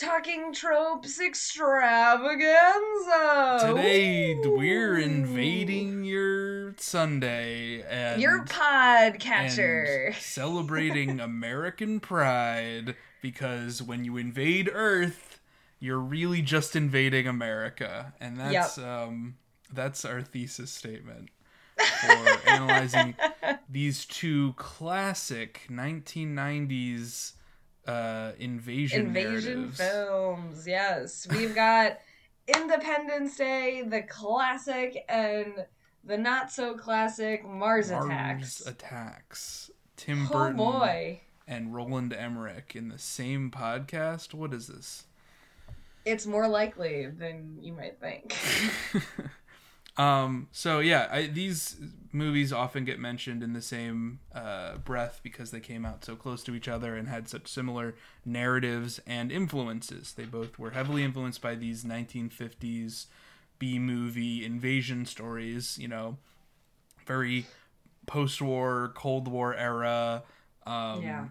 Talking Tropes extravaganza. Today we're invading your Sunday and Your podcatcher. and celebrating American pride because when you invade Earth, you're really just invading America, and that's um that's our thesis statement for analyzing these two classic 1990s uh, invasion Invasion narratives. films, yes. We've got Independence Day, the classic, and the not so classic Mars, attacks. Mars Attacks. Attacks. Tim oh Burton boy. and Roland Emmerich in the same podcast. What is this? It's more likely than you might think. um. So yeah, I, these movies often get mentioned in the same uh, breath because they came out so close to each other and had such similar narratives and influences. They both were heavily influenced by these 1950s B movie invasion stories. You know, very post-war, Cold War era. Um, yeah.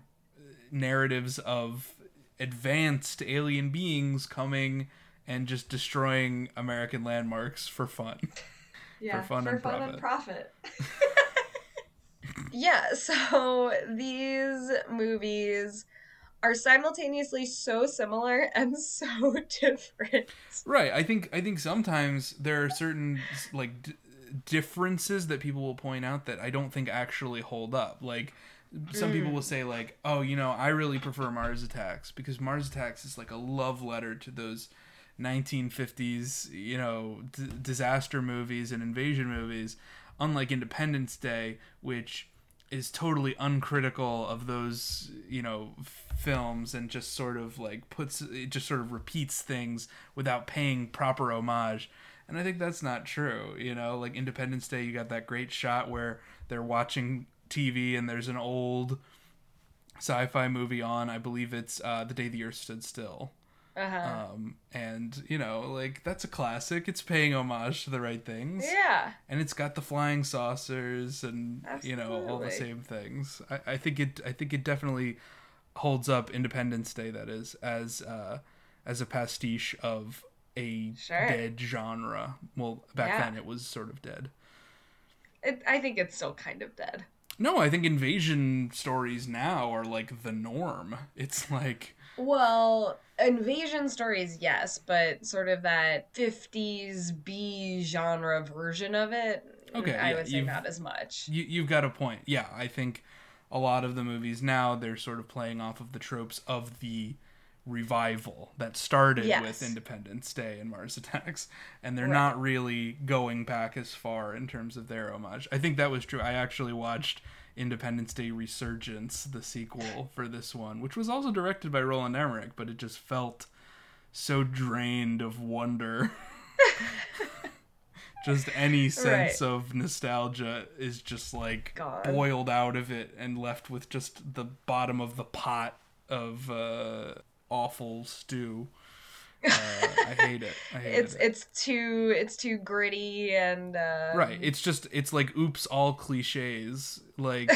narratives of advanced alien beings coming and just destroying American landmarks for fun. Yeah, fun and and profit. yeah, so these movies are simultaneously so similar and so different. Right. I think I think sometimes there are certain like d- differences that people will point out that I don't think actually hold up. Like some people will mm. say like, "Oh, you know, I really prefer Mars Attacks because Mars Attacks is like a love letter to those 1950s, you know, d- disaster movies and invasion movies, unlike Independence Day, which is totally uncritical of those, you know, films and just sort of like puts it just sort of repeats things without paying proper homage. And I think that's not true, you know, like Independence Day you got that great shot where they're watching TV and there's an old sci-fi movie on. I believe it's uh, The Day the Earth Stood Still. Uh-huh. Um, and you know, like that's a classic. It's paying homage to the right things. yeah. And it's got the flying saucers and you know all the same things. I, I think it. I think it definitely holds up Independence Day. That is as uh, as a pastiche of a Sure. dead genre. Well, back Yeah. then it was sort of dead. It, I think it's still kind of dead. No, I think invasion stories now are like the norm. It's like Well, invasion stories, yes, but sort of that 50s B genre version of it, Okay, I yeah, would say not as much. you you've got a point. Yeah, I think a lot of the movies now they're sort of playing off of the tropes of the revival that started Yes. with Independence Day and Mars Attacks, and they're Right. not really going back as far in terms of their homage. I think that was true. I actually watched Independence Day Resurgence, the sequel for this one, which was also directed by Roland Emmerich, but it just felt so drained of wonder. just any sense of nostalgia is just like God. boiled out of it and left with just the bottom of the pot of uh, awful stew. Uh, I hate it. I hate It's it. it's too it's too gritty and uh, right. It's just it's like oops all cliches. Like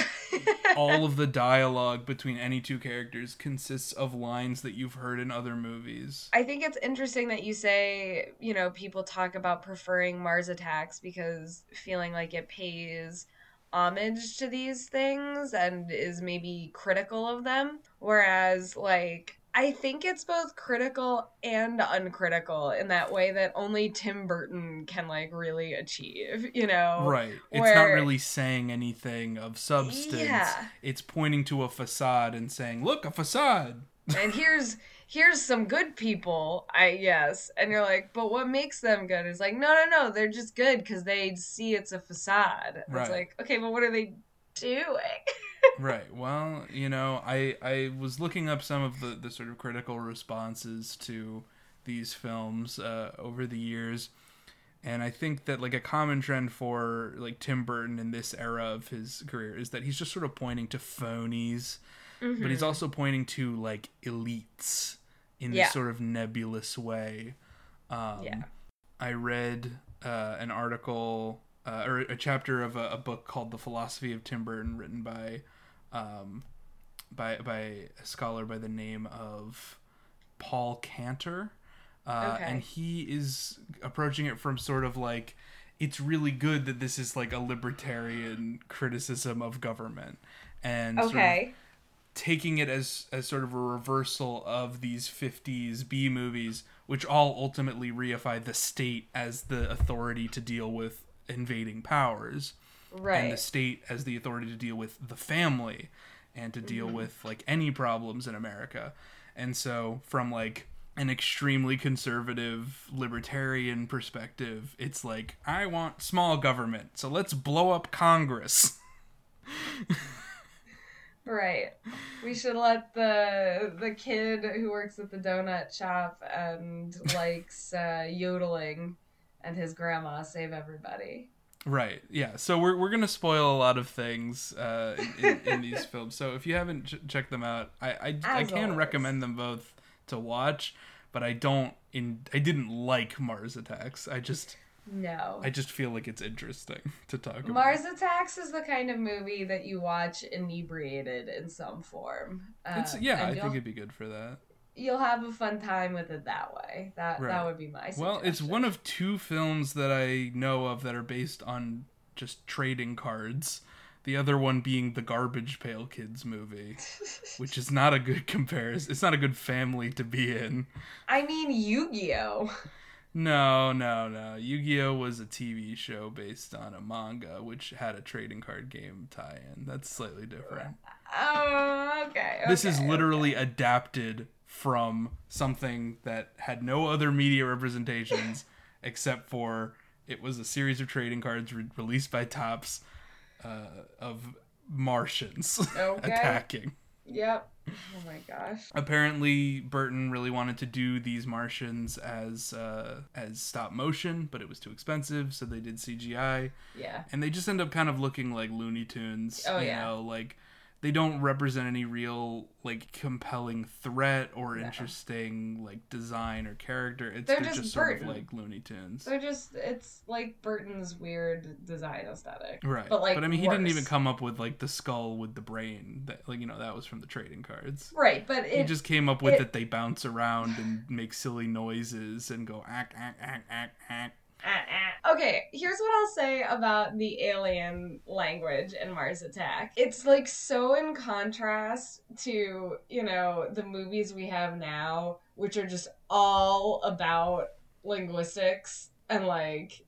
all of the dialogue between any two characters consists of lines that you've heard in other movies. I think it's interesting that you say, you know, people talk about preferring Mars Attacks because feeling like it pays homage to these things and is maybe critical of them. Whereas, like, I think it's both critical and uncritical in that way that only Tim Burton can, like, really achieve, you know? Right. It's not really saying anything of substance. Yeah. It's pointing to a facade and saying, "Look, a facade." and here's here's some good people i yes and you're like but what makes them good it's like no no no they're just good because they see it's a facade Right. it's like okay but what are they doing right. Well, you know, I I was looking up some of the the sort of critical responses to these films uh, over the years, and I think that like a common trend for like Tim Burton in this era of his career is that he's just sort of pointing to phonies, but he's also pointing to like elites in this Yeah. sort of nebulous way. Um, Yeah. I read uh, an article uh, or a chapter of a, a, book called The Philosophy of Tim Burton, written by um, by by a scholar by the name of Paul Cantor. Uh, okay. and he is approaching it from sort of like it's really good that this is like a libertarian criticism of government and okay. Sort of taking it as as sort of a reversal of these 50s B movies which all ultimately reify the state as the authority to deal with invading powers right and the state as the authority to deal with the family and to deal mm-hmm. with like any problems in America and so from like an extremely conservative libertarian perspective it's like i want small government so let's blow up congress Right. We should let the the kid who works at the donut shop and likes uh, yodeling and his grandma save everybody. Right. Yeah. So we're we're gonna spoil a lot of things uh, in, in, in these films. So if you haven't ch- checked them out, I I, I can always. recommend them both to watch, but I don't in I didn't like Mars Attacks. I just no. I just feel like it's interesting to talk about. Mars Attacks is the kind of movie that you watch inebriated in some form. It's yeah, I think it'd be good for that. You'll have a fun time with it that way. That right. that would be my suggestion. Well, it's one of two films that I know of that are based on just trading cards. The other one being the Garbage Pail Kids movie, which is not a good comparison. It's not a good family to be in. I mean, Yu-Gi-Oh. No, no, no. Yu-Gi-Oh was a TV show based on a manga which had a trading card game tie-in. That's slightly different. Oh, okay. okay this is literally okay. adapted from something that had no other media representations except for it was a series of trading cards re- released by Topps uh, of Martians okay. attacking. Yep. Oh my gosh. Apparently, Burton really wanted to do these Martians as uh, as stop motion, but it was too expensive, so they did CGI. Yeah. And they just end up kind of looking like Looney Tunes. Oh you yeah. Know, like they don't represent any real like compelling threat or no. interesting like design or character. It's they're, they're just, just sort of like Looney Tunes. They're just it's like Burton's weird design aesthetic. Right. But like But I mean worse. he didn't even come up with like the skull with the brain that like you know that was from the trading cards. Right, but it, he just came up with it, that they bounce around and make silly noises and go ack ack ack ack ack Okay, here's what I'll say about the alien language in Mars Attack. It's like so in contrast to, you know, the movies we have now, which are just all about linguistics and like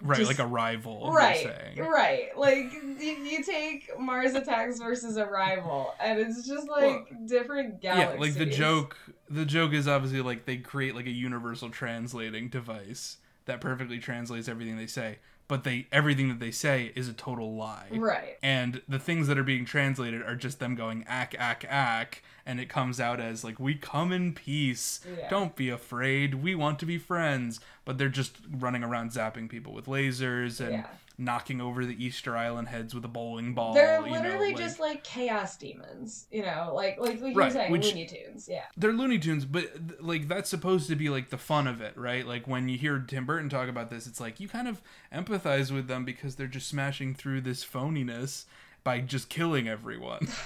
Right, just, like Arrival. Right, right. Like you, you, take Mars Attacks versus Arrival, and it's just like well, different galaxies. Yeah, like the joke. The joke is obviously like they create like a universal translating device that perfectly translates everything they say but they everything that they say is a total lie. Right. And the things that are being translated are just them going ack ack ack and it comes out as like we come in peace yeah. don't be afraid we want to be friends but they're just running around zapping people with lasers and yeah knocking over the Easter Island heads with a bowling ball. They're literally you know, like, just like chaos demons, you know, like like, like right, saying, which, Looney Tunes. Yeah, they're Looney Tunes, but like that's supposed to be like the fun of it, right? Like when you hear Tim Burton talk about this, it's like you kind of empathize with them because they're just smashing through this phoniness by just killing everyone.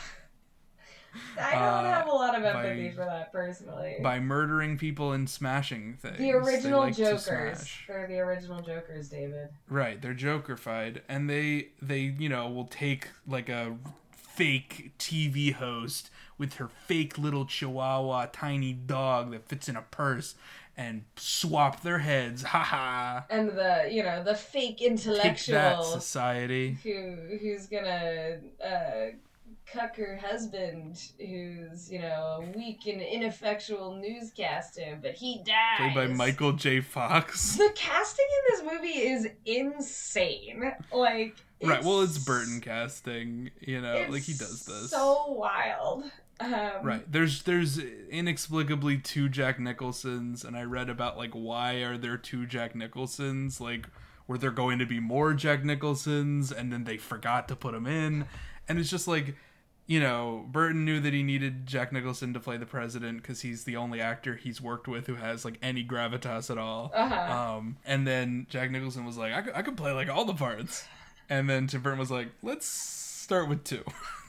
I don't uh, have a lot of empathy by, for that personally. By murdering people and smashing things. The original like Jokers. They're the original Jokers, David. Right, they're Jokerfied, and they they you know will take like a fake TV host with her fake little Chihuahua tiny dog that fits in a purse and swap their heads. Ha ha. And the you know the fake intellectual Take that, society who who's gonna. Uh, cuck her husband, who's you know a weak and ineffectual newscaster, but he dies. Played by Michael J. Fox. The casting in this movie is insane. Like right, well, it's Burton casting. You know, like he does this. So wild. Um, right. There's there's inexplicably two Jack Nicholsons, and I read about like why are there two Jack Nicholsons? Like, were there going to be more Jack Nicholsons, and then they forgot to put them in? And it's just like you know, Burton knew that he needed Jack Nicholson to play the president because he's the only actor he's worked with who has like any gravitas at all. Uh-huh. Um, and then Jack Nicholson was like, I could, I could play like all the parts. And then Tim Burton was like, let's start with two.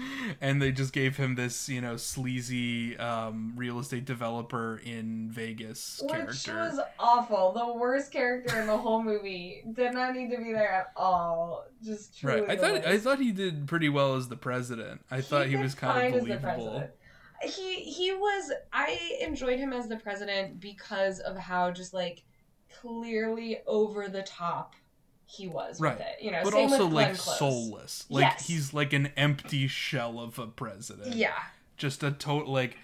and they just gave him this, you know, sleazy um, real estate developer in Vegas Which character. was awful. The worst character in the whole movie. Did not need to be there at all. Just truly Right. I thought I thought he did pretty well as the president. I thought he was kind of believable. He he was. I enjoyed him as the president because of how just like clearly over the top he was Right. with it. You know, But also like Close. soulless. Like Yes. he's like an empty shell of a president. Yeah. Just a total like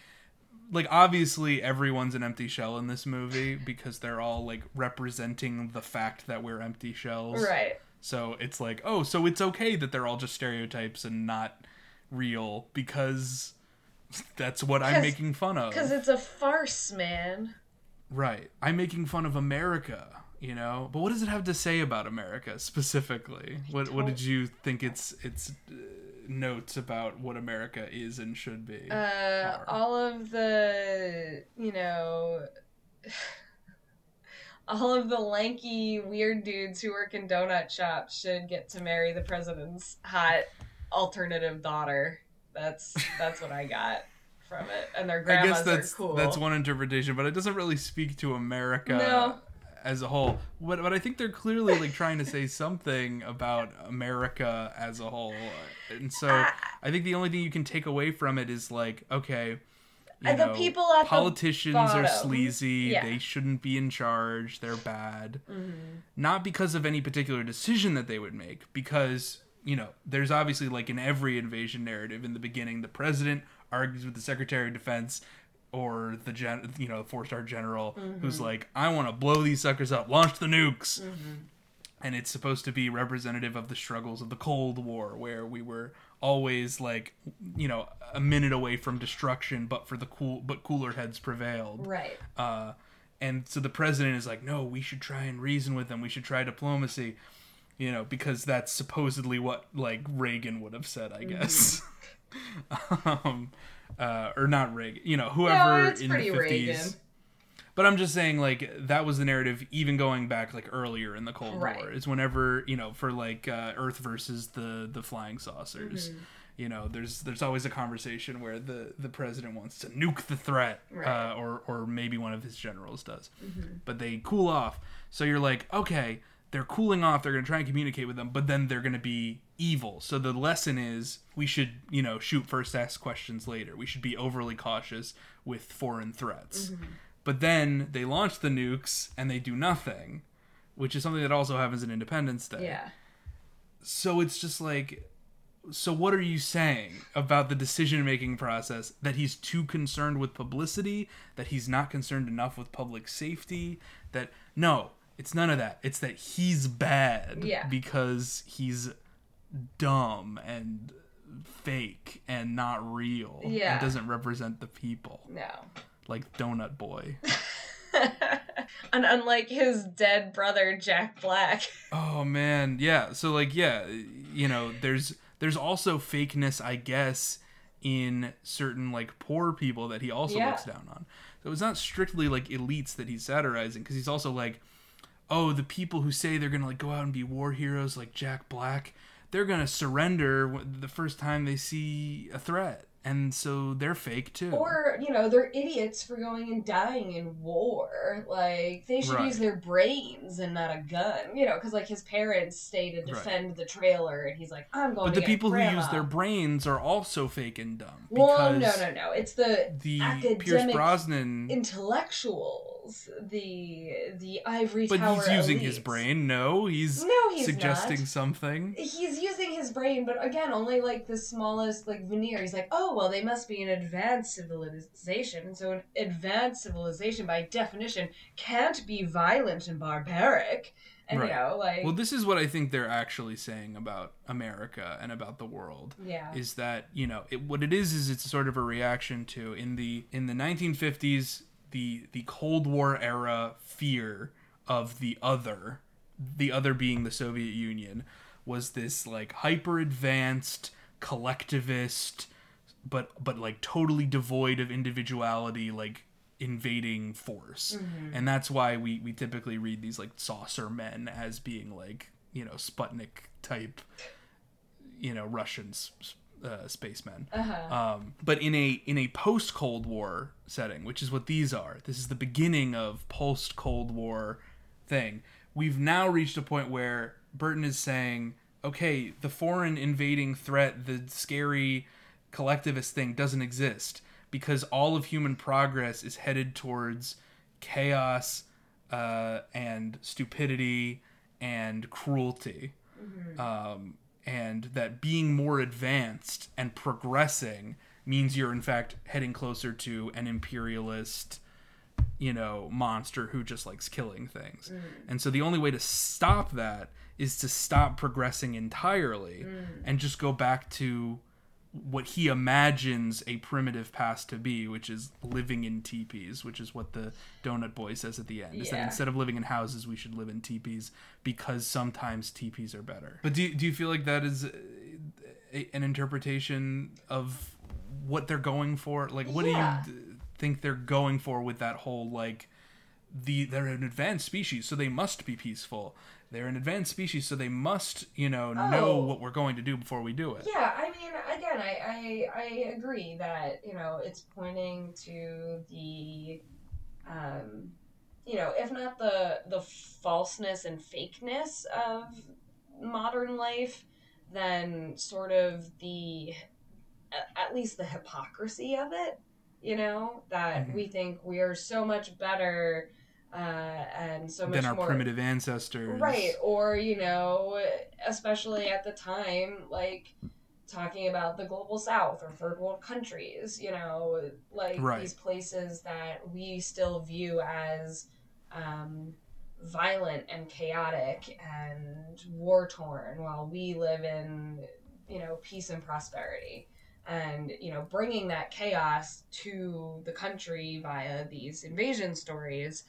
like obviously everyone's an empty shell in this movie because they're all like representing the fact that we're empty shells. Right. So it's like, oh, so it's okay that they're all just stereotypes and not real because that's what I'm making fun of. Because it's a farce, man. Right. I'm making fun of America, you know? But what does it have to say about America specifically? What what did you think its its uh, notes about what America is and should be? Uh, are? all of the, you know, all of the lanky, weird dudes who work in donut shops should get to marry the president's hot alternative daughter. That's that's what I got from it, and their I grandmas guess that's are cool. that's one interpretation, but it doesn't really speak to America No. As a whole. But but I think they're clearly like trying to say something about America as a whole. And so. I think the only thing you can take away from it is like, okay, you the know, people at the politicians are sleazy. Yeah. They shouldn't be in charge. They're bad. Mhm. Not because of any particular decision that they would make, because you know, there's obviously like in every invasion narrative in the beginning, the president argues with the secretary of defense or the gen, you know, the four star general who's like, I want to blow these suckers up, launch the nukes. And it's supposed to be representative of the struggles of the Cold War, where we were always like, you know, a minute away from destruction, but for the cool, but cooler heads prevailed. Right. Uh, and so the president is like, no, we should try and reason with them. We should try diplomacy, you know, because that's supposedly what like Reagan would have said, I guess. um, uh, or not Reagan, you know, whoever No, in the fifties. Reagan. But I'm just saying, like that was the narrative, even going back like earlier in the Cold Right. War. Is whenever you know, for like uh, Earth versus the the flying saucers. Mm-hmm. You know, there's there's always a conversation where the the president wants to nuke the threat, Right. Mm-hmm. uh, or or maybe one of his generals does, but they cool off. So you're like, okay, they're cooling off. They're gonna try and communicate with them, but then they're gonna be evil. So the lesson is we should you know shoot first, ask questions later. We should be overly cautious with foreign threats. Mm-hmm. But then they launch the nukes and they do nothing, which is something that also happens in Independence Day. Yeah. So it's just like, so what are you saying about the decision making process? That he's too concerned with publicity? That he's not concerned enough with public safety? That, no, it's none of that. It's that he's bad Yeah. because he's dumb and fake and not real Yeah. and doesn't represent the people No. like donut boy and unlike his dead brother Jack Black. Oh man, yeah. So like yeah, you know, there's there's also fakeness, I guess, in certain like poor people that he also Yeah. looks down on. So it's not strictly like elites that he's satirizing because he's also like, oh, the people who say they're gonna like go out and be war heroes like Jack Black, they're gonna surrender the first time they see a threat, and so they're fake too. Or, you know, they're idiots for going and dying in war. Like, they should Right. use their brains and not a gun. You know, because, like, his parents stay to defend the trailer, and he's like, I'm going but the people grandma. who use their brains are also fake and dumb. Well, no, no, no. It's the The Pierce Brosnan intellectuals, the the ivory But tower he's using his brain. No, he's, No, he's suggesting not. something. He's his brain, but again, only like the smallest like veneer. He's like, oh well, they must be an advanced civilization, and so an advanced civilization, by definition, can't be violent and barbaric. And Right. you know, like, Well, this is what I think they're actually saying about America and about the world. yeah, Is that you know it, what it is? Is it's sort of a reaction to in the in the 1950s the the Cold War era fear of the other, the other being the Soviet Union, was this like hyper advanced collectivist but but like totally devoid of individuality like invading force and that's why we we typically read these like saucer men as being like you know sputnik type you know russians uh, spacemen Uh-huh. um, but in a in a post Cold War setting, which is what these are, this is the beginning of post Cold War thing. We've now reached a point where Burton is saying, okay, the foreign invading threat, the scary collectivist thing doesn't exist because all of human progress is headed towards chaos uh, and stupidity and cruelty. Um, and that being more advanced and progressing means you're in fact heading closer to an imperialist you know monster who just likes killing things and so the only way to stop that is to stop progressing entirely and just go back to what he imagines a primitive past to be, which is living in teepees, which is what the donut boy says at the end. Is that instead of living in houses, we should live in teepees because sometimes teepees are better. But do you, do you feel like that is uh, a, an interpretation of what they're going for? Like, what Yeah. do you d- think they're going for with that whole like the they're an advanced species, so they must be peaceful. They're an advanced species, so they must, you know, know Oh. what we're going to do before we do it. Yeah, I mean, again, I, I I agree that you know it's pointing to the, um, you know, if not the the falseness and fakeness of modern life, then sort of the, at least the hypocrisy of it. You know that Mhm. we think we are so much better, uh, and so much than our more primitive ancestors. Right. Or, you know, especially at the time, like talking about the global south or third world countries, you know, like Right. these places that we still view as um, violent and chaotic and war torn while we live in, you know, peace and prosperity. And, you know, bringing that chaos to the country via these invasion stories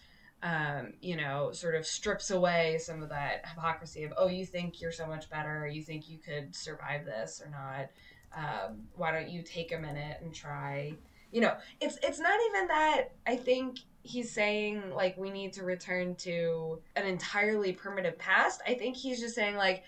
um, you know, sort of strips away some of that hypocrisy of, oh, you think you're so much better, you think you could survive this or not. Um, why don't you take a minute and try? You know, it's it's not even that. I think he's saying like we need to return to an entirely primitive past. I think he's just saying like,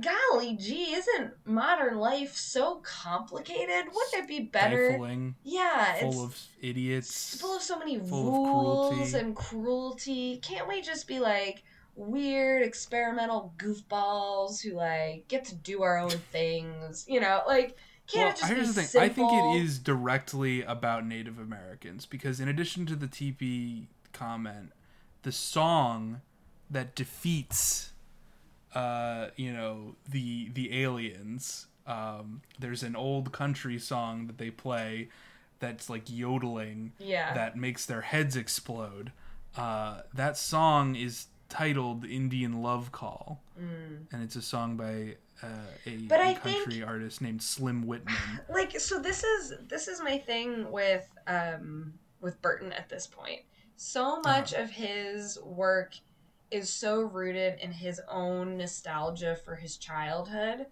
golly gee, isn't modern life so complicated? Wouldn't it be better? Stifling, Yeah, it's full of idiots. full of so many rules cruelty. and cruelty. Can't we just be like weird experimental goofballs who like get to do our own things? You know, like can't well, it just here's be the thing. simple? I think it is directly about Native Americans because in addition to the teepee comment, the song that defeats, uh, you know, the the aliens. Um, there's an old country song that they play that's like yodeling Yeah. that makes their heads explode. Uh, that song is titled Indian Love Call, Mm. and it's a song by uh, a, But a country think- artist named Slim Whitman. like so this is this is my thing with um with Burton at this point. So much of his work is so rooted in his own nostalgia for his childhood,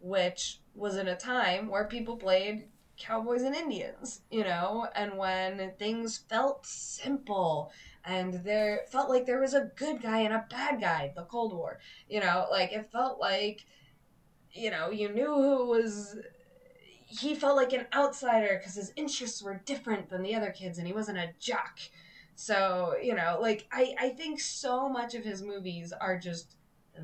which was in a time where people played cowboys and Indians, you know, and when things felt simple and there felt like there was a good guy and a bad guy, the Cold War, you know, like it felt like you know, you knew who was he felt like an outsider because his interests were different than the other kids and he wasn't a jock. So, you know, like I, I think so much of his movies are just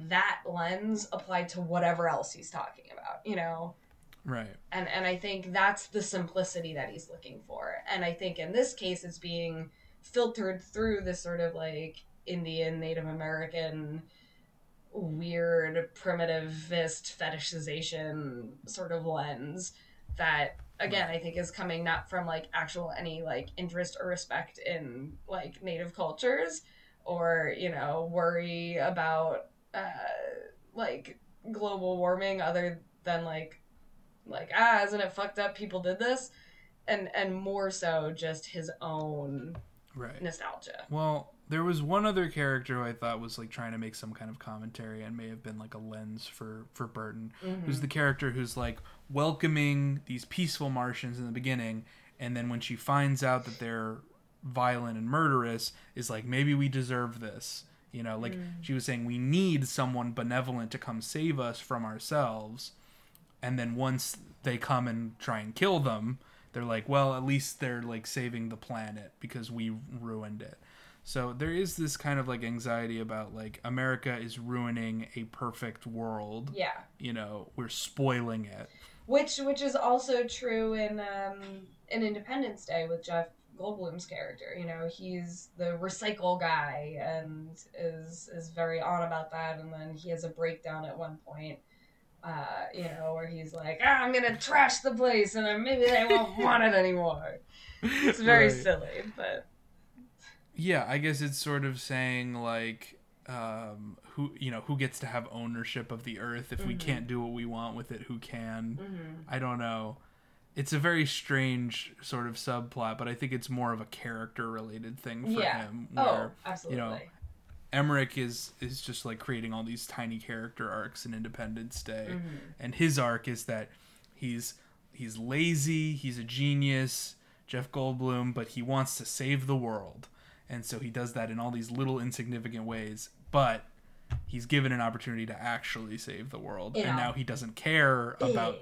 that lens applied to whatever else he's talking about, you know? right. And and I think that's the simplicity that he's looking for. And I think in this case it's being filtered through this sort of like Indian, Native American weird primitivist fetishization sort of lens that again I think is coming not from like actual any like interest or respect in like native cultures or you know worry about uh like global warming other than like like ah isn't it fucked up people did this and and more so just his own Right. nostalgia. Well, there was one other character who I thought was like trying to make some kind of commentary and may have been like a lens for for Burton. Who's the character who's like welcoming these peaceful Martians in the beginning, and then when she finds out that they're violent and murderous, is like maybe we deserve this. You know, like mm. she was saying, we need someone benevolent to come save us from ourselves. And then once they come and try and kill them, they're like, well, at least they're like saving the planet because we ruined it. So there is this kind of like anxiety about like America is ruining a perfect world. Yeah. You know, we're spoiling it. Which which is also true in um in Independence Day with Jeff Goldblum's character. You know, he's the recycle guy and is is very on about that and then he has a breakdown at one point. Uh, you know, where he's like, ah, I'm gonna trash the place and then maybe they won't want it anymore. It's very Right. silly, but Yeah, I guess it's sort of saying like um who you know who gets to have ownership of the earth if we Mhm. can't do what we want with it who can mhm. i don't know it's a very strange sort of subplot but i think it's more of a character related thing for Yeah. him oh, where absolutely. emmerich is is just like creating all these tiny character arcs in independence day Mhm. and his arc is that he's he's lazy he's a genius jeff goldblum but he wants to save the world and so he does that in all these little insignificant ways but he's given an opportunity to actually save the world. In and now he doesn't care about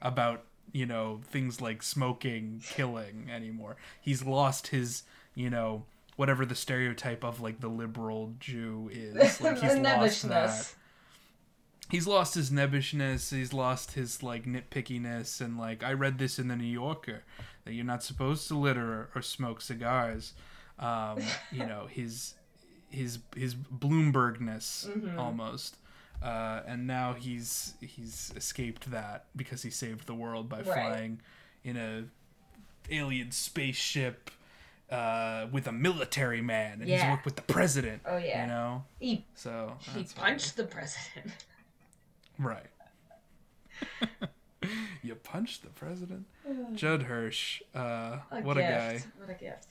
about you know things like smoking killing anymore. He's lost his you know whatever the stereotype of like the liberal jew is. Like he's lost that. He's lost his nebbishness he's lost his like nitpickiness and like i read this in the new yorker that you're not supposed to litter or smoke cigars. Um you know his his his bloombergness Mhm. almost uh and now he's he's escaped that because he saved the world by Right. flying in a alien spaceship uh with a military man and he's worked with the president Oh yeah. you know He so he punched the president. Right. you punched the president. Judd Hirsch, uh, what a guy. What a gift.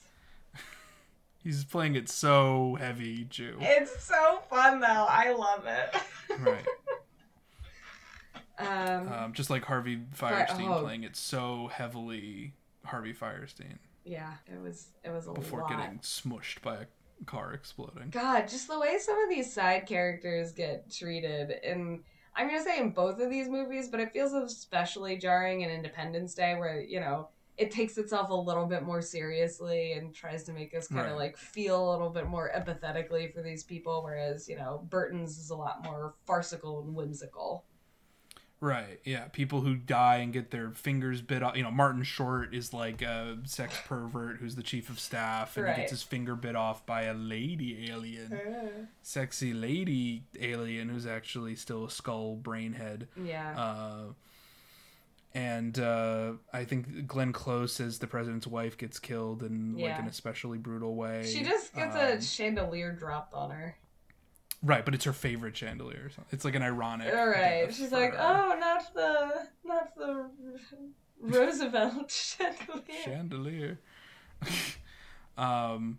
He's playing it so heavy, Jew. It's so fun though. I love it. Right. um, Um, just like Harvey Fierstein oh. playing it so heavily, Harvey Fierstein, yeah, it was it was a before lot. getting smushed by a car exploding. God, just the way some of these side characters get treated and I'm gonna say in both of these movies, but it feels especially jarring in Independence Day where, you know, it takes itself a little bit more seriously and tries to make us kind of Right. like feel a little bit more empathetically for these people, whereas, you know, Burton's is a lot more farcical and whimsical. Right. Yeah. People who die and get their fingers bit off. You know, Martin Short is like a sex pervert who's the chief of staff, and he gets his finger bit off by a lady alien. sexy lady alien who's actually still a skull brainhead. Yeah. Uh, and uh, I think Glenn Close as the president's wife gets killed in like an especially brutal way. she just gets a Um, chandelier dropped on her. right, but it's her favorite chandelier. or something. It's like an ironic. All right. She's like, her. oh, not the, not the Roosevelt chandelier. chandelier. um,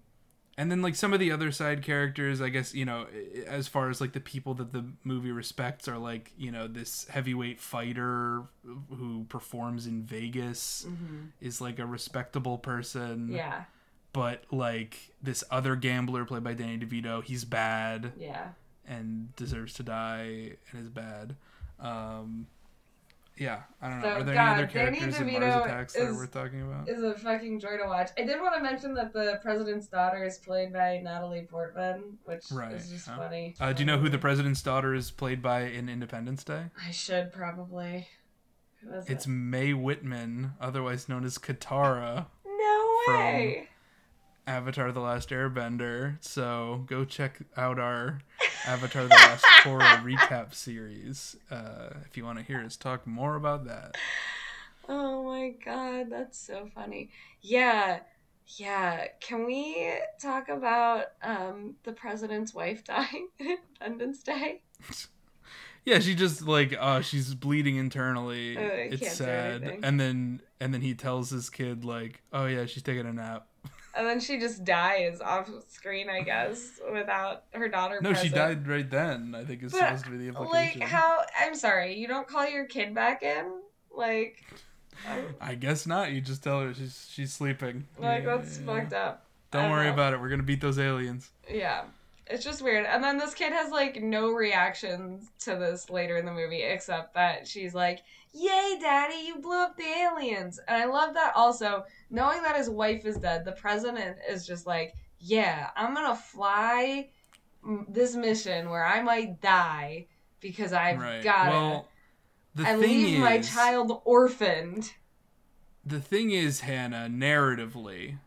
and then like some of the other side characters, I guess you know, as far as like the people that the movie respects are like you know this heavyweight fighter who performs in Vegas Mhm. is like a respectable person. Yeah. But like this other gambler played by Danny DeVito, he's bad Yeah. and deserves to die and is bad. Um, yeah, I don't know. So, Are there God, any other characters in Mars Attacks we're talking about? Is a fucking joy to watch. I did want to mention that the president's daughter is played by Natalie Portman, which Right, is just huh? funny. Uh, do you know who the president's daughter is played by in Independence Day? I should probably. Who is It's it? Mae Whitman, otherwise known as Katara, No way. Avatar: The Last Airbender. So go check out our Avatar: The Last Korra recap series uh, if you want to hear us talk more about that. Oh my god, that's so funny. Yeah. Yeah, can we talk about um, the president's wife dying Independence Day? Yeah, she just like uh she's bleeding internally. Oh, it's sad. And then and then he tells his kid like, "Oh yeah, she's taking a nap." And then she just dies off screen, I guess, without her daughter. No, present. she died right then. I think is But, supposed to be the implication. Like how? I'm sorry, you don't call your kid back in? Like, I'm- I guess not. You just tell her she's she's sleeping. like Yeah, that's yeah, fucked up. Don't don't worry know. about it. We're gonna beat those aliens. Yeah. It's just weird. And then this kid has like no reaction to this later in the movie except that she's like, Yay, daddy, you blew up the aliens. And I love that also, knowing that his wife is dead, the president is just like, Yeah, I'm gonna fly mm, this mission where I might die because I've right. gotta Well, the and thing leave is, my child orphaned. the thing is, Hannah, narratively,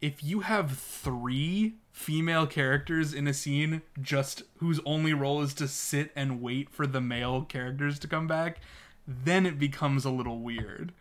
if you have three female characters in a scene just whose only role is to sit and wait for the male characters to come back, then it becomes a little weird.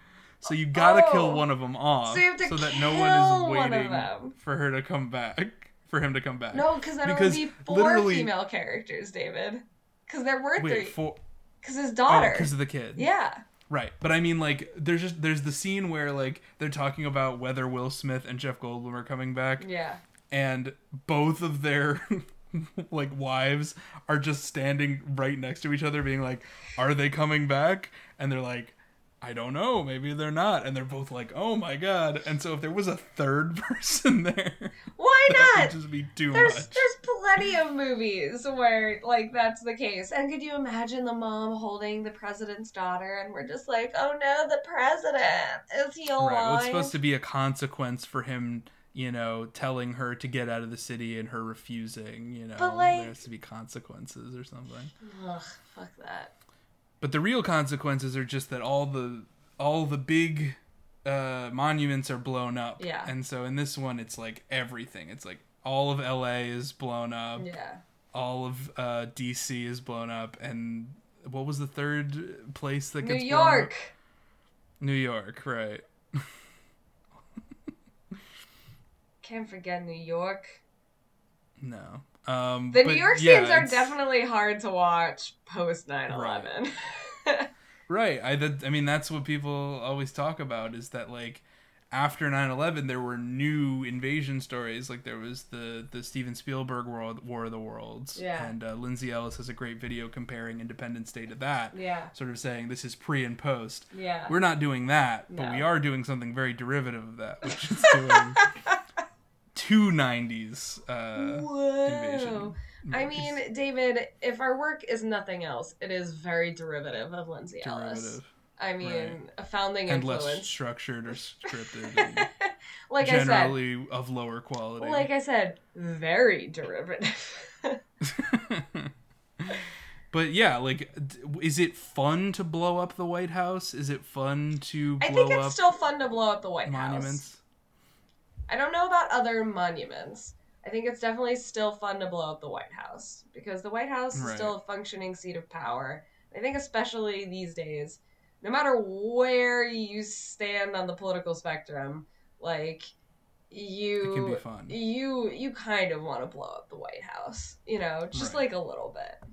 So you gotta Oh. kill one of them off So you have to that no one is one waiting them. for her to come back. For him to come back. No, because then Because it would be four literally- female characters, David. Because there were Wait, three. for Because his oh, daughter. because of the kid. yeah. Right, but I mean, like, there's just there's the scene where like they're talking about whether Will Smith and Jeff Goldblum are coming back, Yeah. And both of their like wives are just standing right next to each other, being like, "Are they coming back?" And they're like, "I don't know, maybe they're not." And they're both like, "Oh my god!" And so if there was a third person there, Why that not? would just be too There's much. there's plenty of movies where like that's the case. And could you imagine the mom holding the president's daughter and we're just like, oh no, the president is he alive? Right. Well, it's supposed to be a consequence for him, you know, telling her to get out of the city and her refusing. You know, But, like- there has to be consequences or something. Ugh, fuck that. But the real consequences are just that all the all the big uh, monuments are blown up. Yeah. And so in this one, it's like everything. It's like all of L.A. is blown up. Yeah. All of uh, D.C. is blown up, and what was the third place that New gets blown up? York. New York, right? Can't forget New York. No. Um, The New York yeah, scenes are it's- definitely hard to watch post 9/11. right. I that, I mean that's what people always talk about is that like after 9/11 there were new invasion stories like there was the the Steven Spielberg World War of the Worlds Yeah. and uh, Lindsay Ellis has a great video comparing Independence Day to that yeah. sort of saying this is pre and post. Yeah. We're not doing that, but No. we are doing something very derivative of that, which is doing two 90s uh, Whoa. invasion. I movies. mean, David, if our work is nothing else, it is very derivative of Lindsay Ellis. derivative I mean, Right. a founding and less structured or scripted and like I said, generally of lower quality. like I said, very derivative. but yeah, like, d- is it fun to blow up the White House? Is it fun to blow I think it's up still fun to blow up the White House. I don't know about other monuments. I think it's definitely still fun to blow up the White House because the White House is still a functioning seat of power. I think especially these days, no matter where you stand on the political spectrum, like you It can be fun. you you kind of want to blow up the White House, you know, just Right. like a little bit.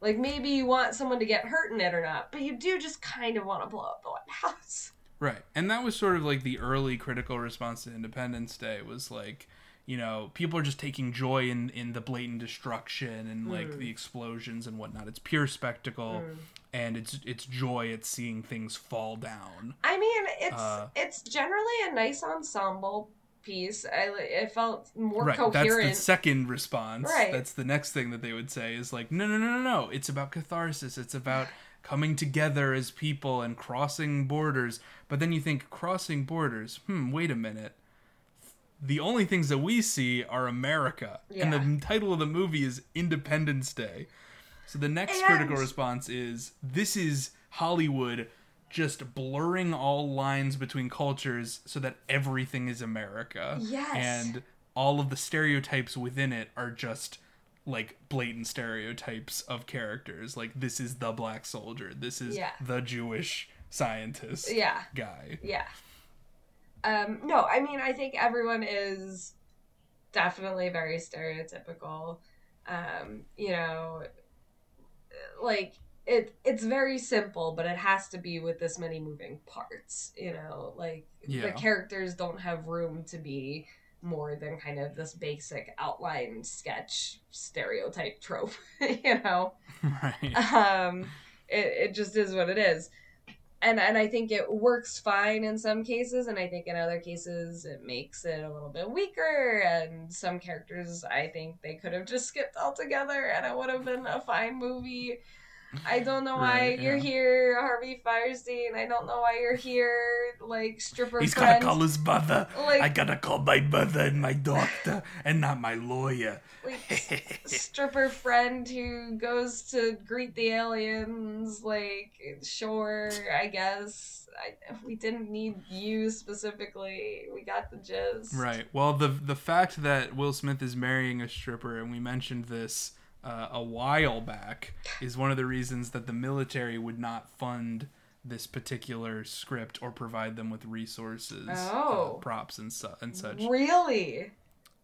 Like maybe you want someone to get hurt in it or not, but you do just kind of want to blow up the White House. Right. And that was sort of like the early critical response to Independence Day was like, you know, people are just taking joy in, in the blatant destruction and like Mm. the explosions and whatnot. It's pure spectacle Mm. and it's it's joy at seeing things fall down. I mean, it's Uh, it's generally a nice ensemble piece. I it felt more right. coherent. That's the second response. Right. That's the next thing that they would say is like, no, no, no, no, no. It's about catharsis. It's about coming together as people and crossing borders. But then you think crossing borders. Hmm. Wait a minute. The only things that we see are America, and the title of the movie is Independence Day. So the next And- critical response is this is Hollywood just blurring all lines between cultures so that everything is America. Yes. And all of the stereotypes within it are just like blatant stereotypes of characters. Like this is the black soldier. This is Yeah. the Jewish scientist yeah, guy. yeah. Um, no, I mean, I think everyone is definitely very stereotypical. Um, you know, like it it's very simple, but it has to be with this many moving parts. You know, like Yeah. the characters don't have room to be more than kind of this basic outline sketch stereotype trope, you know. Right. Um, it it just is what it is. And and I think it works fine in some cases, and I think in other cases it makes it a little bit weaker. And some characters, I think they could have just skipped altogether, and it would have been a fine movie. I don't know why Right, you're yeah. here, Harvey Fierstein. I don't know why you're here, like stripper He's friend. gotta call his mother. Like- I gotta call my mother and my doctor, and not my lawyer. like stripper friend who goes to greet the aliens like sure i guess I, we didn't need you specifically we got the gist Right. Well, the the fact that Will Smith is marrying a stripper, and we mentioned this uh, a while back, is one of the reasons that the military would not fund this particular script or provide them with resources, Oh. uh, props, and su- and such. really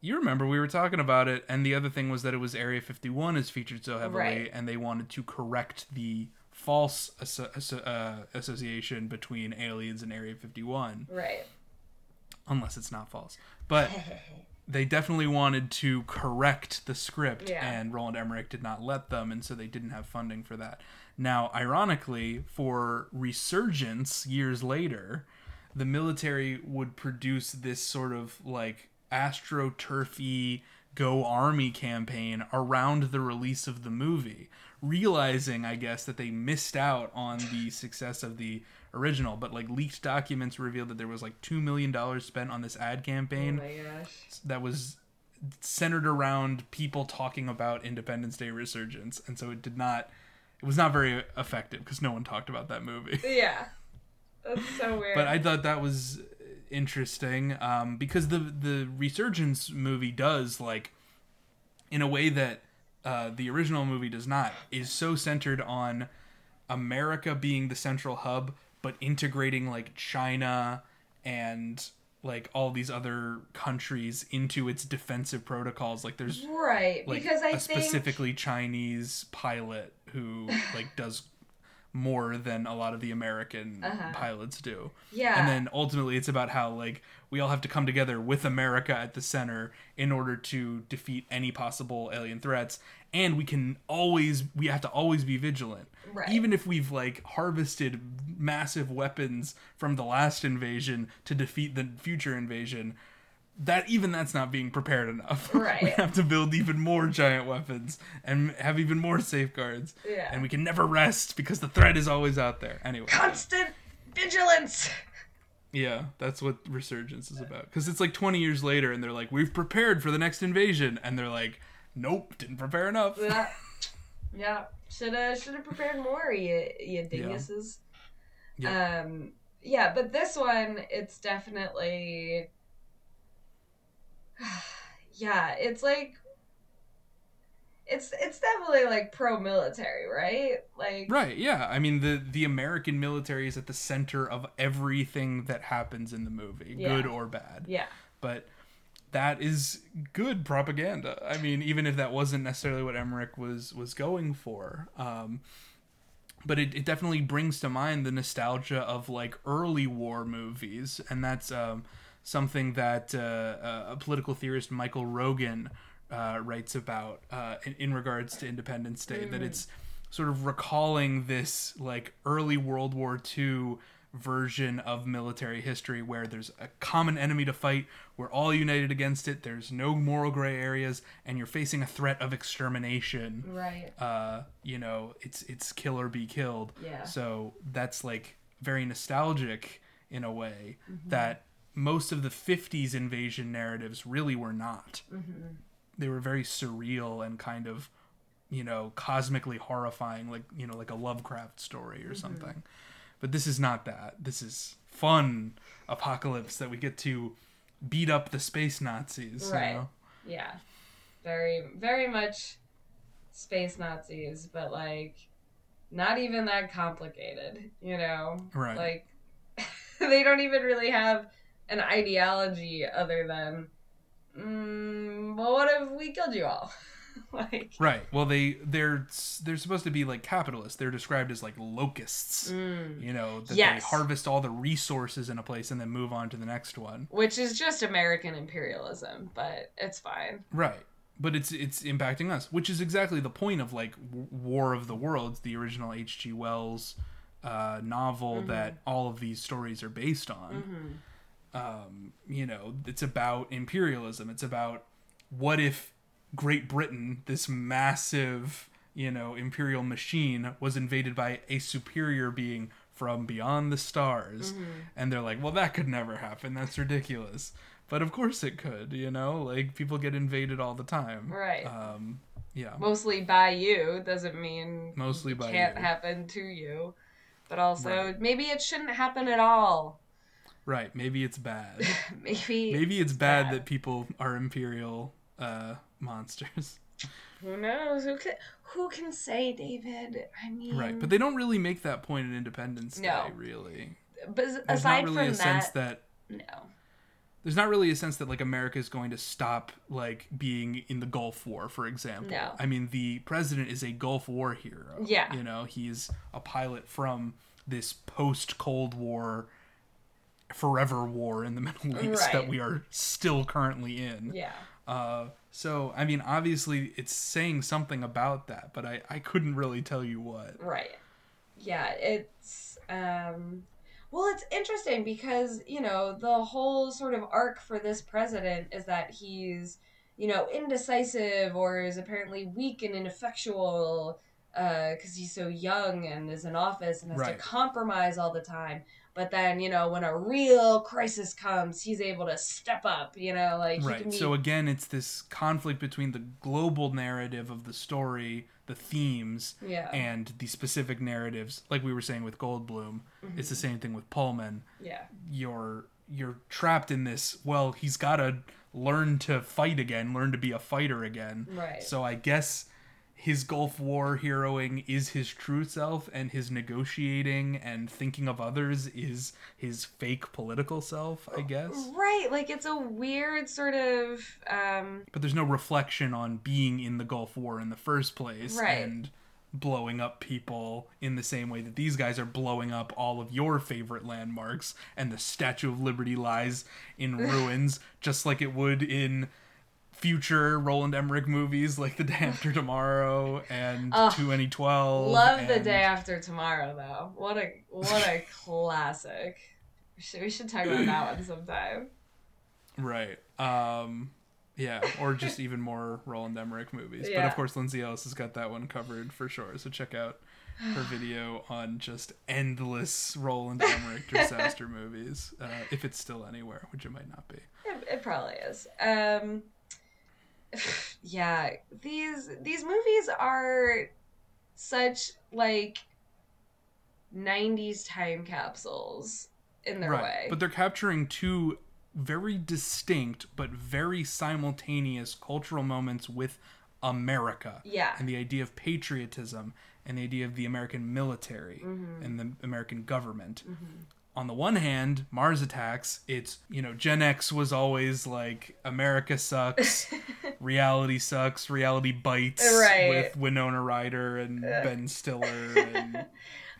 You remember we were talking about it, and the other thing was that it was Area 51 is featured so heavily, Right. and they wanted to correct the false asso- asso- uh, association between aliens and Area 51, right unless it's not false. But they definitely wanted to correct the script, Yeah. and Roland Emmerich did not let them, and so they didn't have funding for that. Now, ironically, for Resurgence years later, the military would produce this sort of like astroturfy go army campaign around the release of the movie realizing i guess that they missed out on the success of the original but like leaked documents revealed that there was like 2 million dollars spent on this ad oh campaign my gosh that was centered around people talking about Independence Day resurgence, and so it did not. It was not very effective because no one talked about that movie. yeah that's so weird But I thought that was interesting um, because the the resurgence movie does like in a way that uh, the original movie does not is so centered on America being the central hub, but integrating like China and like all these other countries into its defensive protocols. Like there's right like because i a think specifically Chinese pilot who like does more than a lot of the American Uh-huh. pilots do. yeah And then ultimately it's about how like we all have to come together with America at the center in order to defeat any possible alien threats and we can always we have to always be vigilant. Right. Even if we've like harvested massive weapons from the last invasion to defeat the future invasion, that even that's not being prepared enough. Right. we have to build even more giant weapons and have even more safeguards. Yeah. And we can never rest because the threat is always out there. Anyway. constant vigilance Yeah, that's what Resurgence is about. Because it's like 20 years later, and they're like, "We've prepared for the next invasion," and they're like, "Nope, didn't prepare enough." yeah yeah should have should have prepared more you you dinguses Yeah. um yeah but this one it's definitely yeah it's like it's it's definitely like pro military right like Right? Yeah. I mean, the the American military is at the center of everything that happens in the movie, Yeah. good or bad. yeah But that is good propaganda. I mean, even if that wasn't necessarily what Emmerich was was going for. Um, but it, it definitely brings to mind the nostalgia of like early war movies, and that's um, something that uh, a political theorist Michael Rogin uh, writes about uh, in, in regards to Independence Day. That it's sort of recalling this like early World War II version of military history where there's a common enemy to fight, we're all united against it, there's no moral gray areas, and you're facing a threat of extermination right uh, you know, it's it's kill or be killed. Yeah. So that's like very nostalgic in a way Mm-hmm. that most of the 50s invasion narratives really were not. Mm-hmm. They were very surreal and kind of, you know, cosmically horrifying, like, you know, like a Lovecraft story Mm-hmm. or something. But this is not that. This is fun apocalypse that we get to beat up the space Nazis. you Right. know? yeah very very much space nazis but like not even that complicated you know Right. like they don't even really have an ideology other than mm, well what if we killed you all like Right. Well, they they're they're supposed to be like capitalists. They're described as like locusts. You know that Mm. Yes. they harvest all the resources in a place and then move on to the next one. which is just American imperialism, but it's fine. Right. But it's it's impacting us, which is exactly the point of like War of the Worlds, the original H.G. Wells uh, novel Mm-hmm. that all of these stories are based on. Um, you know, it's about imperialism. It's about what if Great Britain, this massive, you know, imperial machine, was invaded by a superior being from beyond the stars, Mm-hmm. and they're like, well, that could never happen. That's ridiculous. But of course it could. You know, like people get invaded all the time. Right. Um, yeah. Mostly by you doesn't mean Mostly by can't you. happen to you, but also Right. maybe it shouldn't happen at all. Right. Maybe it's bad. Maybe Maybe it's bad bad. that people are imperial uh, monsters. who knows who can who can say David? I mean, Right, but they don't really make that point in Independence No. Day, really. but There's aside not really from a sense that, that no. there's not really a sense that like America is going to stop like being in the Gulf War, for example. No. I mean, the president is a Gulf War hero. Yeah. you know, he's a pilot from this post Cold War, forever war in the Middle East that we are still currently in. Yeah. Uh, so I mean, obviously, it's saying something about that, but I I couldn't really tell you what. Right. Yeah, it's um well it's interesting because, you know, the whole sort of arc for this president is that he's, you know, indecisive or is apparently weak and ineffectual uh cuz he's so young and is in office and has Right. to compromise all the time. But then, you know, when a real crisis comes, he's able to step up, you know, like Right. be So again, it's this conflict between the global narrative of the story, the themes, yeah. and the specific narratives. Like we were saying with Goldblum, Mm-hmm. it's the same thing with Pullman. yeah. You're you're trapped in this. Well, he's got to learn to fight again, learn to be a fighter again. Right. So I guess his Gulf War heroing is his true self, and his negotiating and thinking of others is his fake political self. I guess. Right, like it's a weird sort of um but there's no reflection on being in the Gulf War in the first place Right. and blowing up people in the same way that these guys are blowing up all of your favorite landmarks and the Statue of Liberty lies in ruins just like it would in future Roland Emmerich movies like The Day After Tomorrow and Ugh, 2012 Love the day after tomorrow though. What a what a classic. We should we should talk about that one sometime. Right. Um yeah, or just even more Roland Emmerich movies. But of course Lindsay Ellis has got that one covered for sure. So check out her video on just endless Roland Emmerich disaster movies. Uh, if it's still anywhere, which it might not be. It, it probably is. Um yeah, these these movies are such like 90s time capsules in their way. But they're capturing two very distinct but very simultaneous cultural moments with America. Yeah. And the idea of patriotism and the idea of the American military Mm-hmm. and the American government. On the one hand, Mars Attacks, it's, you know, Gen X was always like America sucks, reality sucks, reality bites Right. with Winona Ryder and Ben Stiller and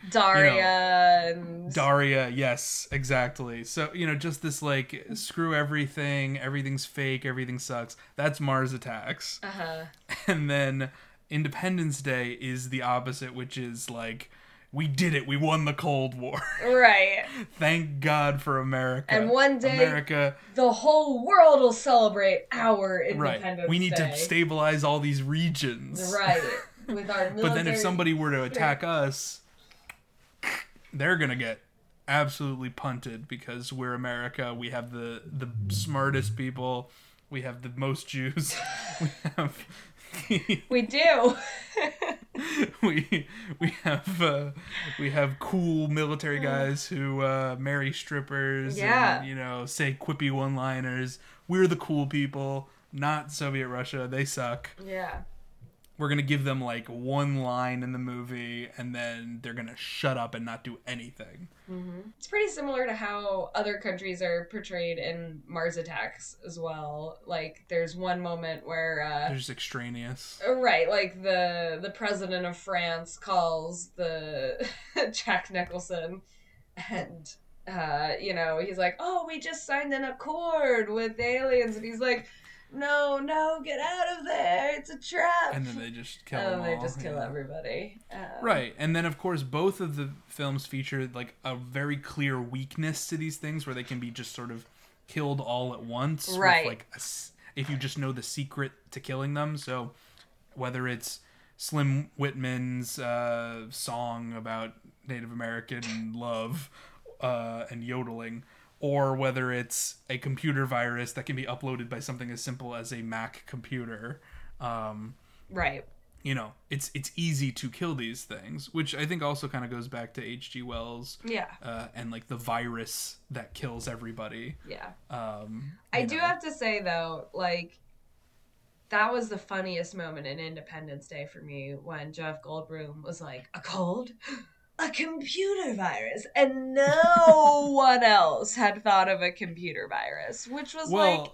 Daria and Daria, yes, exactly. So, you know, just this like screw everything, everything's fake, everything sucks. That's Mars Attacks. uh-huh. And then Independence Day is the opposite, which is like we did it. We won the Cold War. Right. Thank God for America. And one day- America, The whole world will celebrate our independence. right. We need Day. to stabilize all these regions. Right. With our military. But then if somebody were to attack us, they're gonna get absolutely punted because we're America. We have the the smartest people. We have the most Jews. We have We do. we we have uh, we have cool military guys who uh, marry strippers. Yeah. And, you know, say quippy one liners. We're the cool people. Not Soviet Russia. They suck. yeah. We're gonna give them like one line in the movie and then they're gonna shut up and not do anything. It's pretty similar to how other countries are portrayed in Mars Attacks as well. Like, there's one moment where, uh, they're extraneous. Right, like the the president of France calls the Jack Nicholson, and uh, you know he's like, "Oh, we just signed an accord with aliens," and he's like, "No, no, get out of there! It's a trap!" and then they just kill then they all, just kill everybody. Um, Right, and then of course both of the films feature like a very clear weakness to these things, where they can be just sort of killed all at once. Right. like a if you just know the secret to killing them. So whether it's Slim Whitman's uh, song about Native American love uh, and yodeling, or whether it's a computer virus that can be uploaded by something as simple as a Mac computer. Um, Right. you know, it's it's easy to kill these things, which I think also kind of goes back to H.G. Wells Yeah. uh, and like the virus that kills everybody. Yeah. Um, I do know. have to say though, like that was the funniest moment in Independence Day for me when Jeff Goldblum was like, "A cold, a computer virus," and no one else had thought of a computer virus, which was well, like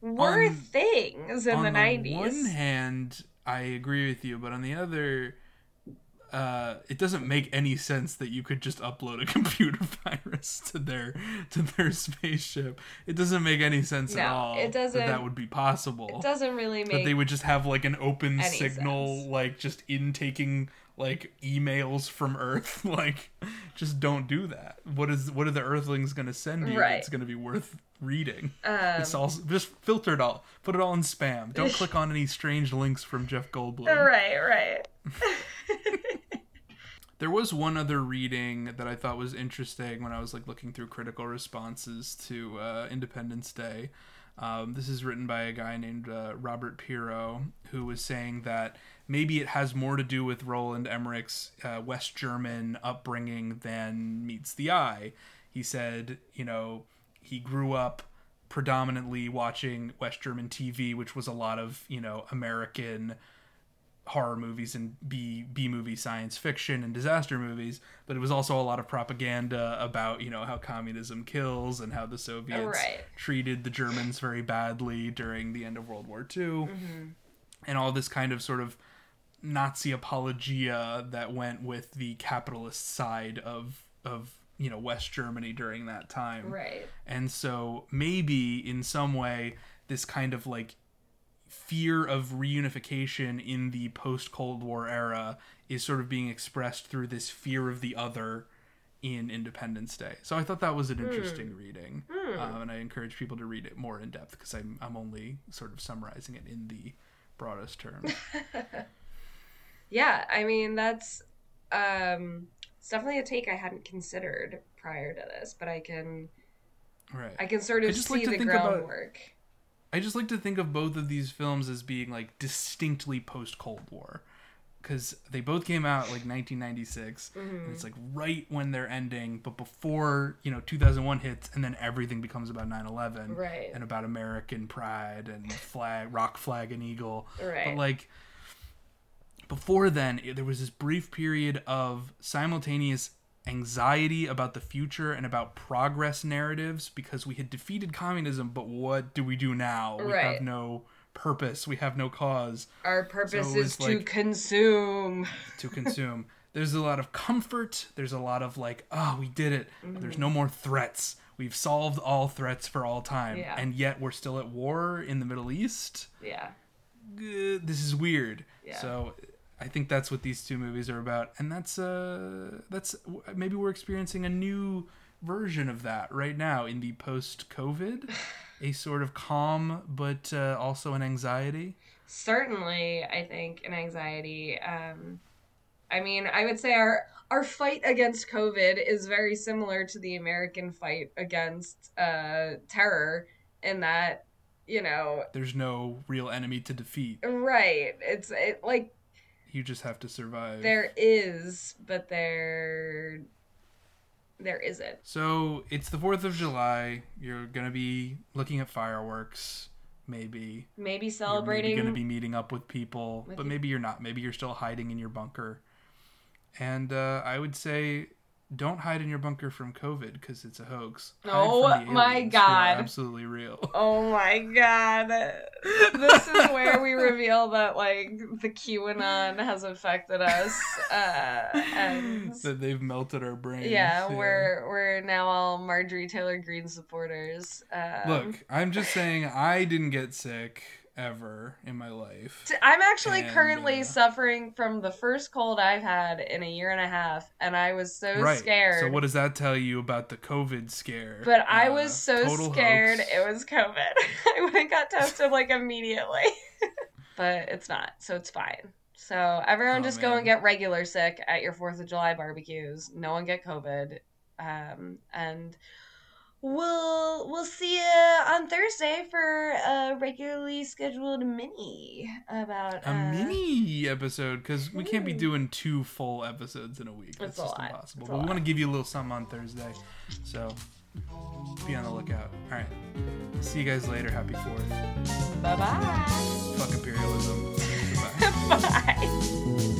were on- things in the nineties. on the One hand, I agree with you, but on the other, uh, it doesn't make any sense that you could just upload a computer virus to their to their spaceship. It doesn't make any sense at all. it doesn't- That, that would be possible. It doesn't really make. that they would just have like an open signal, sense. like just intaking like emails from Earth. like, just don't do that. What is what are the Earthlings gonna send you? Right. That's gonna be worth reading. um, it's all just filter it all. Put it all in spam. Don't click on any strange links from Jeff Goldblum. right, right. There was one other reading that I thought was interesting when I was like looking through critical responses to uh, Independence Day. Um, this is written by a guy named uh, Robert Pirro, who was saying that maybe it has more to do with Roland Emmerich's uh, West German upbringing than meets the eye. He said, you know, he grew up predominantly watching West German TV, which was a lot of, you know, American horror movies and B B movie science fiction and disaster movies, but it was also a lot of propaganda about you know how communism kills and how the Soviets Right. treated the Germans very badly during the end of World War II, and all this kind of sort of Nazi apologia that went with the capitalist side of of you know West Germany during that time. Right. And so maybe in some way, this kind of like fear of reunification in the post Cold War era is sort of being expressed through this fear of the other in Independence Day. So I thought that was an interesting reading, um, and I encourage people to read it more in depth because I'm I'm only sort of summarizing it in the broadest terms. Yeah, I mean that's um it's definitely a take I hadn't considered prior to this, but I can right. I can sort of see like the about- groundwork. I just like to think of both of these films as being like distinctly post Cold War because they both came out like 1996 and it's like right when they're ending but before you know 2001 hits and then everything becomes about 9-11 Right. and about american pride and flag rock flag and eagle Right. but like before then it- there was this brief period of simultaneous anxiety about the future and about progress narratives because we had defeated communism but what do we do now we Right. have no purpose we have no cause Our purpose So is was to like- consume. to consume. There's a lot of comfort. There's a lot of like, oh, we did it. There's no more threats. We've solved all threats for all time. Yeah. And yet we're still at war in the Middle East. Yeah. Uh, this is weird. Yeah. So I think that's what these two movies are about. And that's uh that's maybe we're experiencing a new version of that right now in the post-COVID, a sort of calm but uh, also an anxiety. Certainly, I think an anxiety. Um I mean, I would say our our fight against COVID is very similar to the American fight against uh terror in that, you know, There's no real enemy to defeat. right. It's it like You just have to survive. there is, but there there isn't. So it's the 4th of July. You're going to be looking at fireworks. maybe maybe celebrating. you're going to be meeting up with people, with but you. maybe you're not. Maybe you're still hiding in your bunker. And uh, I would say don't hide in your bunker from COVID because it's a hoax. Hide Oh my aliens who are God. absolutely real. Oh my god. This is where we reveal that like the QAnon has affected us. Uh and that they've melted our brains. yeah, we're we're now all Marjorie Taylor Greene supporters. Um, Look, I'm just saying I didn't get sick ever in my life. I'm actually and, currently uh, suffering from the first cold I've had in a year and a half, and I was so right. scared. So what does that tell you about the COVID scare? But I Uh, was so scared hoax. it was COVID. I went and got tested like immediately. but it's not, so it's fine. So everyone Oh, just go and get regular sick at your Fourth of July barbecues. No one get COVID. Um, and we'll we'll see you on Thursday for a regularly scheduled mini about a uh, mini episode because we can't be Hmm. doing two full episodes in a week. That's just lot. impossible. It's But we lot. want to give you a little something on Thursday, so be on the lookout. All right, see you guys later. Happy Fourth. Bye bye. Fuck imperialism. Bye.